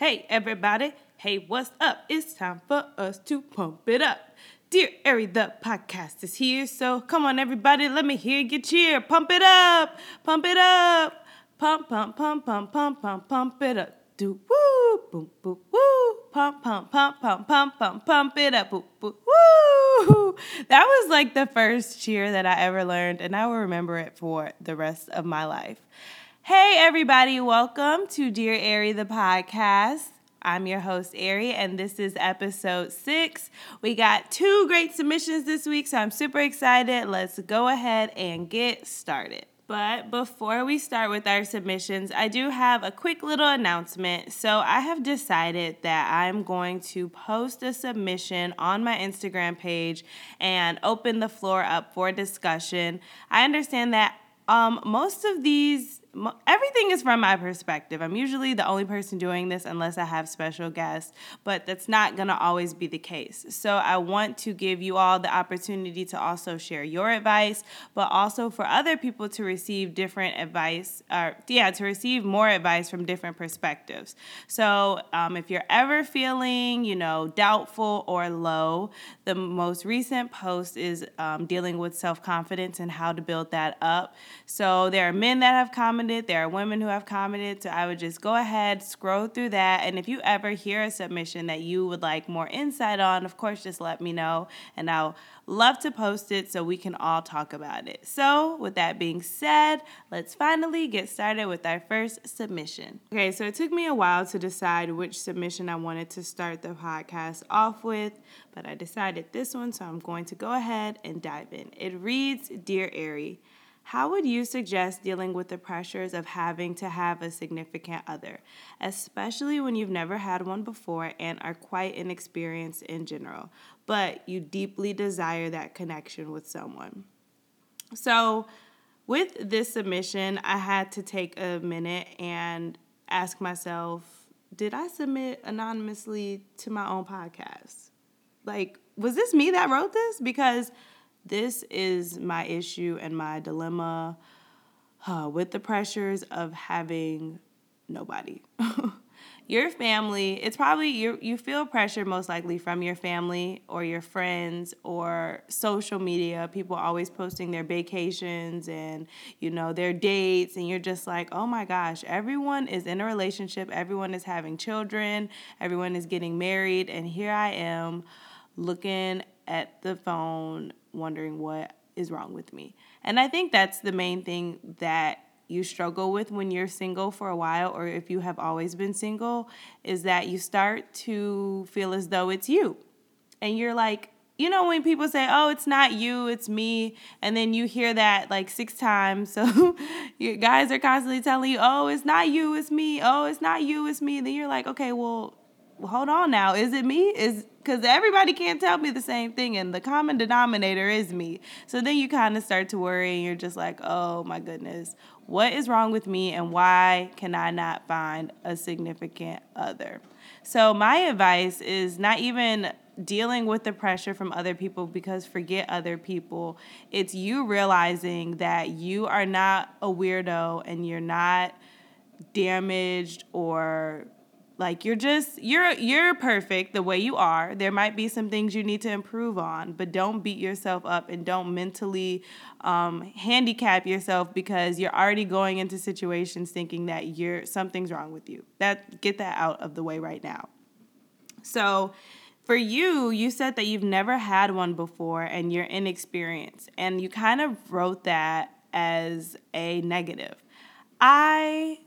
Hey, everybody. Hey, what's up? It's time for us to pump it up. Dear Ari, the podcast is here. So come on, everybody. Let me hear you cheer. Pump it up. Pump it up. Pump, pump, pump, pump, pump, pump, pump it up. Do woo, boom, boom, woo. Pump, pump, pump, pump, pump, pump, pump it up. Boom, boom, woo. That was like the first cheer that I ever learned, and I will remember it for the rest of my life. Hey, everybody. Welcome to Dear Ari, the podcast. I'm your host, Ari, and this is episode six. We got two great submissions this week, so I'm super excited. Let's go ahead and get started. But before we start with our submissions, I do have a quick little announcement. So, I have decided that I'm going to post a submission on my Instagram page and open the floor up for discussion. I understand that um, most of these everything is from my perspective. I'm usually the only person doing this unless I have special guests, but that's not going to always be the case. So I want to give you all the opportunity to also share your advice, but also for other people to receive different advice, or yeah, to receive more advice from different perspectives. So um, if you're ever feeling, you know, doubtful or low, the most recent post is um, dealing with self confidence and how to build that up. So there are men that have commented commented. There are women who have commented. So I would just go ahead, scroll through that. And if you ever hear a submission that you would like more insight on, of course, just let me know. And I'll love to post it so we can all talk about it. So, with that being said, let's finally get started with our first submission. Okay, so it took me a while to decide which submission I wanted to start the podcast off with, but I decided this one, so I'm going to go ahead and dive in. It reads Dear Ari, how would you suggest dealing with the pressures of having to have a significant other, especially when you've never had one before and are quite inexperienced in general, but you deeply desire that connection with someone? So, with this submission, I had to take a minute and ask myself, did I submit anonymously to my own podcast? Like, was this me that wrote this? Because this is my issue and my dilemma uh, with the pressures of having nobody. your family, it's probably you you feel pressure most likely from your family or your friends or social media. People always posting their vacations and you know their dates and you're just like, "Oh my gosh, everyone is in a relationship, everyone is having children, everyone is getting married and here I am looking at the phone wondering what is wrong with me. And I think that's the main thing that you struggle with when you're single for a while or if you have always been single is that you start to feel as though it's you. And you're like, you know, when people say, oh, it's not you, it's me, and then you hear that like six times. So your guys are constantly telling you, oh, it's not you, it's me. Oh, it's not you, it's me. And Then you're like, okay, well, hold on now. Is it me? Is because everybody can't tell me the same thing, and the common denominator is me. So then you kind of start to worry, and you're just like, oh my goodness, what is wrong with me, and why can I not find a significant other? So my advice is not even dealing with the pressure from other people because forget other people. It's you realizing that you are not a weirdo and you're not damaged or like you're just you're you're perfect the way you are. There might be some things you need to improve on, but don't beat yourself up and don't mentally um, handicap yourself because you're already going into situations thinking that you're something's wrong with you. That get that out of the way right now. So for you, you said that you've never had one before and you're inexperienced, and you kind of wrote that as a negative. I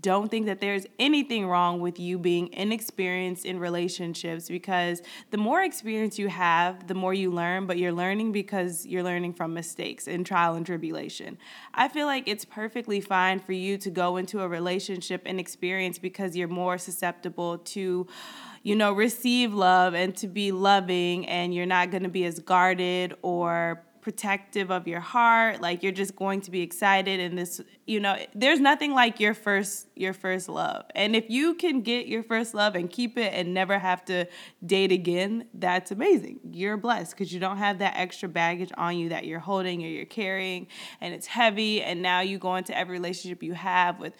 don't think that there's anything wrong with you being inexperienced in relationships because the more experience you have, the more you learn, but you're learning because you're learning from mistakes and trial and tribulation. I feel like it's perfectly fine for you to go into a relationship and experience because you're more susceptible to you know, receive love and to be loving, and you're not going to be as guarded or protective of your heart like you're just going to be excited and this you know there's nothing like your first your first love. And if you can get your first love and keep it and never have to date again that's amazing. You're blessed because you don't have that extra baggage on you that you're holding or you're carrying and it's heavy and now you go into every relationship you have with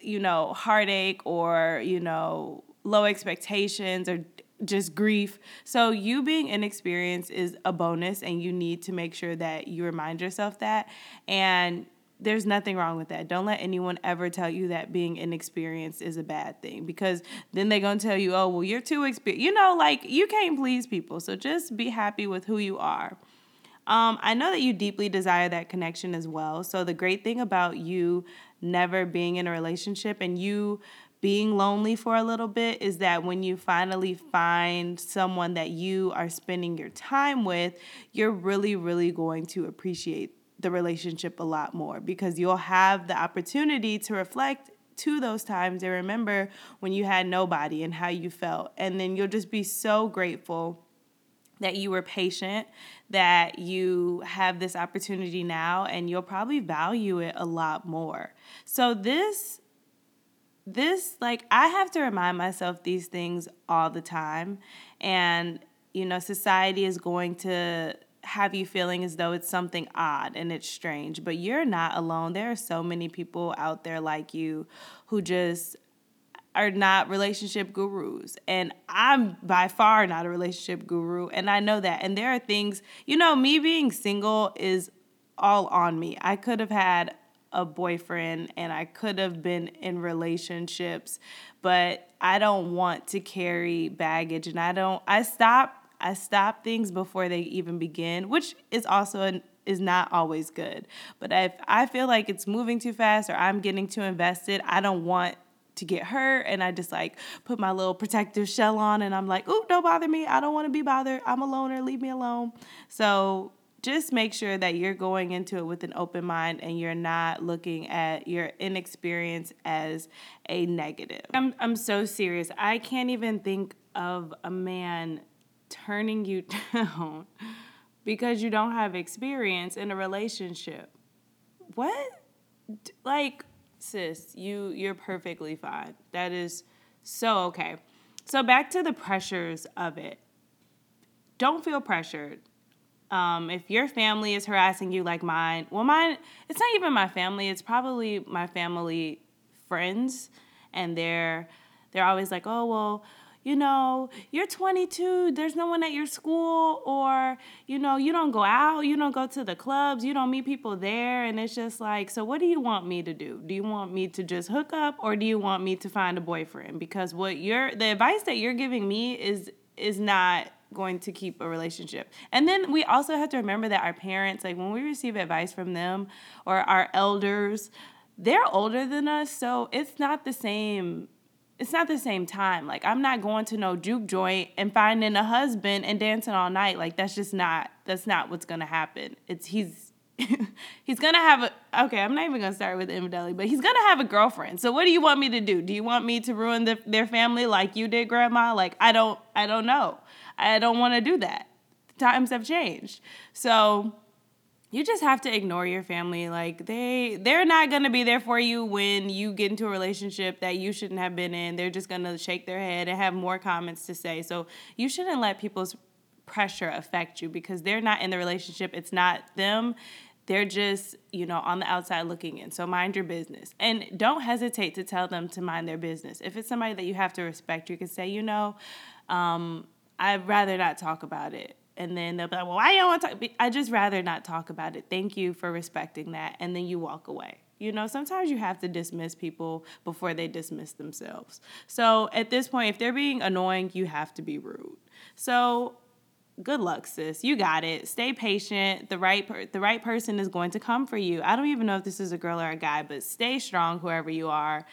you know heartache or you know low expectations or just grief. So you being inexperienced is a bonus and you need to make sure that you remind yourself that and there's nothing wrong with that. Don't let anyone ever tell you that being inexperienced is a bad thing because then they're going to tell you, "Oh, well, you're too experienced." You know, like you can't please people. So just be happy with who you are. Um, I know that you deeply desire that connection as well. So the great thing about you never being in a relationship and you being lonely for a little bit is that when you finally find someone that you are spending your time with, you're really, really going to appreciate the relationship a lot more because you'll have the opportunity to reflect to those times and remember when you had nobody and how you felt. And then you'll just be so grateful that you were patient, that you have this opportunity now, and you'll probably value it a lot more. So, this this like I have to remind myself these things all the time. And you know society is going to have you feeling as though it's something odd and it's strange but you're not alone. There are so many people out there like you who just are not relationship gurus. And I'm by far not a relationship guru and I know that. And there are things you know me being single is all on me. I could have had a boyfriend and I could have been in relationships, but I don't want to carry baggage and I don't I stop I stop things before they even begin, which is also an, is not always good. But if I feel like it's moving too fast or I'm getting too invested, I don't want to get hurt and I just like put my little protective shell on and I'm like, "Ooh, don't bother me. I don't want to be bothered. I'm a loner. Leave me alone." So, just make sure that you're going into it with an open mind and you're not looking at your inexperience as a negative. I'm, I'm so serious. I can't even think of a man turning you down because you don't have experience in a relationship. What? Like, sis, you you're perfectly fine. That is so okay. So back to the pressures of it. Don't feel pressured um, if your family is harassing you like mine, well, mine, it's not even my family, it's probably my family friends. And they're, they're always like, oh, well, you know, you're 22, there's no one at your school, or, you know, you don't go out, you don't go to the clubs, you don't meet people there. And it's just like, so what do you want me to do? Do you want me to just hook up, or do you want me to find a boyfriend? Because what you're, the advice that you're giving me is, is not going to keep a relationship. And then we also have to remember that our parents, like when we receive advice from them or our elders, they're older than us, so it's not the same it's not the same time. Like I'm not going to no juke joint and finding a husband and dancing all night. Like that's just not that's not what's gonna happen. It's he's he's gonna have a okay. I'm not even gonna start with infidelity, but he's gonna have a girlfriend. So what do you want me to do? Do you want me to ruin the, their family like you did, Grandma? Like I don't I don't know. I don't want to do that. Times have changed. So you just have to ignore your family like they they're not going to be there for you when you get into a relationship that you shouldn't have been in they're just going to shake their head and have more comments to say so you shouldn't let people's pressure affect you because they're not in the relationship it's not them they're just you know on the outside looking in so mind your business and don't hesitate to tell them to mind their business if it's somebody that you have to respect you can say you know um, I'd rather not talk about it. And then they'll be like, well, why don't want to talk? I just rather not talk about it. Thank you for respecting that. And then you walk away. You know, sometimes you have to dismiss people before they dismiss themselves. So at this point, if they're being annoying, you have to be rude. So good luck, sis. You got it. Stay patient. The right per- the right person is going to come for you. I don't even know if this is a girl or a guy, but stay strong, whoever you are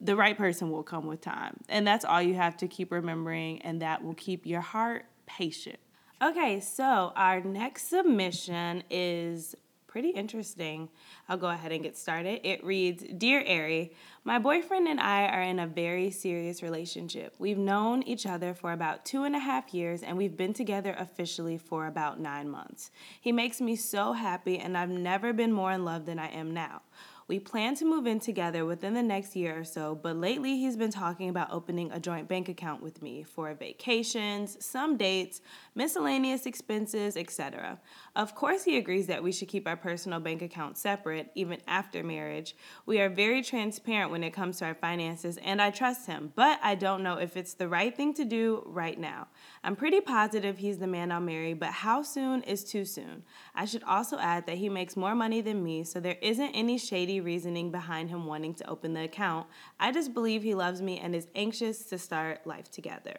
the right person will come with time. And that's all you have to keep remembering, and that will keep your heart patient. Okay, so our next submission is pretty interesting. I'll go ahead and get started. It reads Dear Ari, my boyfriend and I are in a very serious relationship. We've known each other for about two and a half years, and we've been together officially for about nine months. He makes me so happy, and I've never been more in love than I am now. We plan to move in together within the next year or so, but lately he's been talking about opening a joint bank account with me for vacations, some dates, miscellaneous expenses, etc. Of course, he agrees that we should keep our personal bank accounts separate even after marriage. We are very transparent when it comes to our finances, and I trust him, but I don't know if it's the right thing to do right now. I'm pretty positive he's the man I'll marry, but how soon is too soon? I should also add that he makes more money than me, so there isn't any shady reasoning behind him wanting to open the account. I just believe he loves me and is anxious to start life together.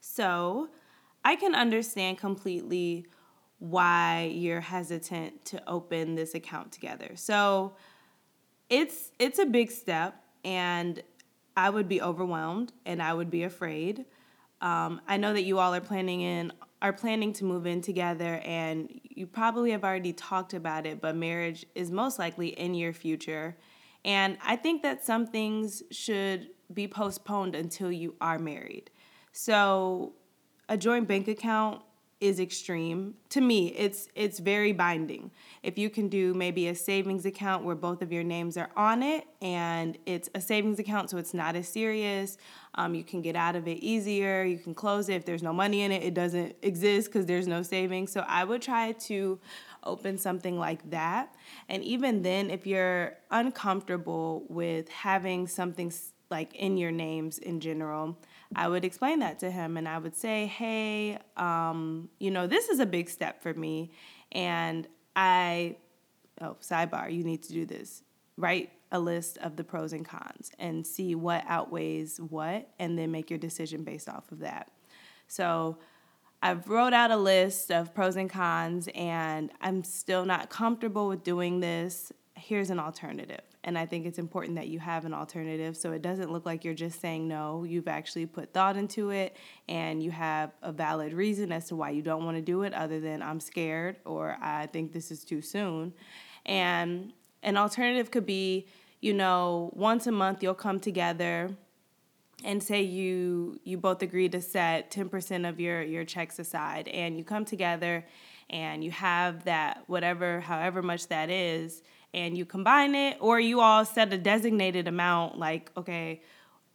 So, I can understand completely why you're hesitant to open this account together. So, it's it's a big step and I would be overwhelmed and I would be afraid. Um, I know that you all are planning in are planning to move in together and you probably have already talked about it, but marriage is most likely in your future. And I think that some things should be postponed until you are married. So, a joint bank account is extreme. To me, it's it's very binding. If you can do maybe a savings account where both of your names are on it and it's a savings account so it's not as serious, um, you can get out of it easier. You can close it if there's no money in it. It doesn't exist because there's no savings. So I would try to open something like that. And even then, if you're uncomfortable with having something like in your names in general, I would explain that to him and I would say, hey, um, you know, this is a big step for me. And I, oh, sidebar, you need to do this. Write a list of the pros and cons and see what outweighs what, and then make your decision based off of that. So I've wrote out a list of pros and cons, and I'm still not comfortable with doing this. Here's an alternative. And I think it's important that you have an alternative so it doesn't look like you're just saying no. You've actually put thought into it and you have a valid reason as to why you don't want to do it, other than I'm scared or I think this is too soon. And an alternative could be, you know, once a month you'll come together and say you you both agree to set 10% of your your checks aside and you come together and you have that whatever however much that is and you combine it, or you all set a designated amount like, okay,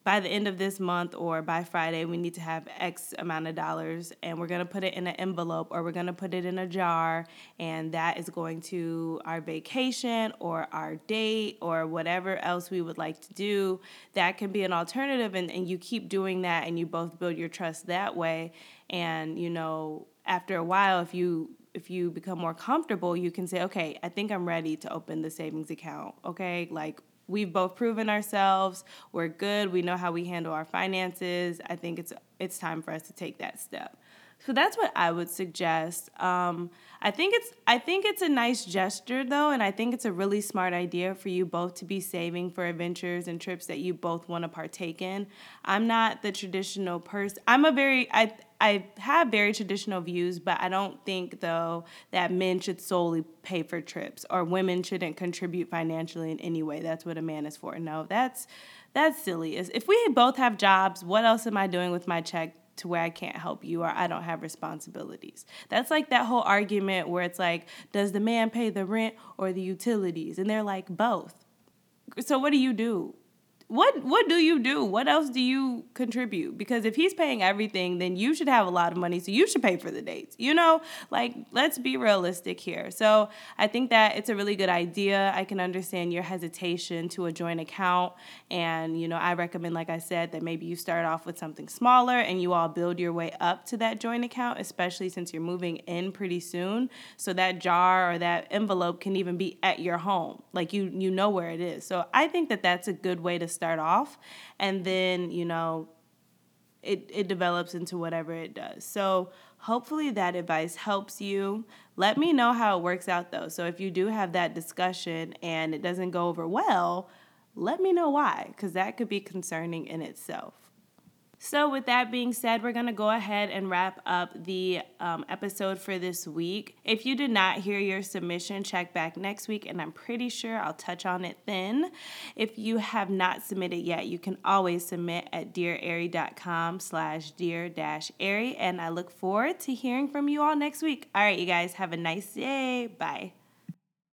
by the end of this month or by Friday, we need to have X amount of dollars, and we're gonna put it in an envelope or we're gonna put it in a jar, and that is going to our vacation or our date or whatever else we would like to do. That can be an alternative, and, and you keep doing that, and you both build your trust that way. And you know, after a while, if you if you become more comfortable, you can say, okay, I think I'm ready to open the savings account. Okay, like we've both proven ourselves, we're good, we know how we handle our finances. I think it's it's time for us to take that step. So that's what I would suggest. Um, I think it's I think it's a nice gesture though, and I think it's a really smart idea for you both to be saving for adventures and trips that you both want to partake in. I'm not the traditional person. I'm a very I I have very traditional views, but I don't think though that men should solely pay for trips or women shouldn't contribute financially in any way. That's what a man is for. No, that's that's silly. If we both have jobs, what else am I doing with my check to where I can't help you or I don't have responsibilities? That's like that whole argument where it's like, does the man pay the rent or the utilities? And they're like both. So what do you do? What what do you do? What else do you contribute? Because if he's paying everything, then you should have a lot of money, so you should pay for the dates. You know, like let's be realistic here. So I think that it's a really good idea. I can understand your hesitation to a joint account, and you know, I recommend, like I said, that maybe you start off with something smaller and you all build your way up to that joint account, especially since you're moving in pretty soon. So that jar or that envelope can even be at your home, like you you know where it is. So I think that that's a good way to start off and then you know it, it develops into whatever it does. So hopefully that advice helps you. Let me know how it works out though. So if you do have that discussion and it doesn't go over well let me know why because that could be concerning in itself so, with that being said, we're going to go ahead and wrap up the um, episode for this week. If you did not hear your submission, check back next week, and I'm pretty sure I'll touch on it then. If you have not submitted yet, you can always submit at dearari.com slash dear dash ari, and I look forward to hearing from you all next week. All right, you guys, have a nice day. Bye.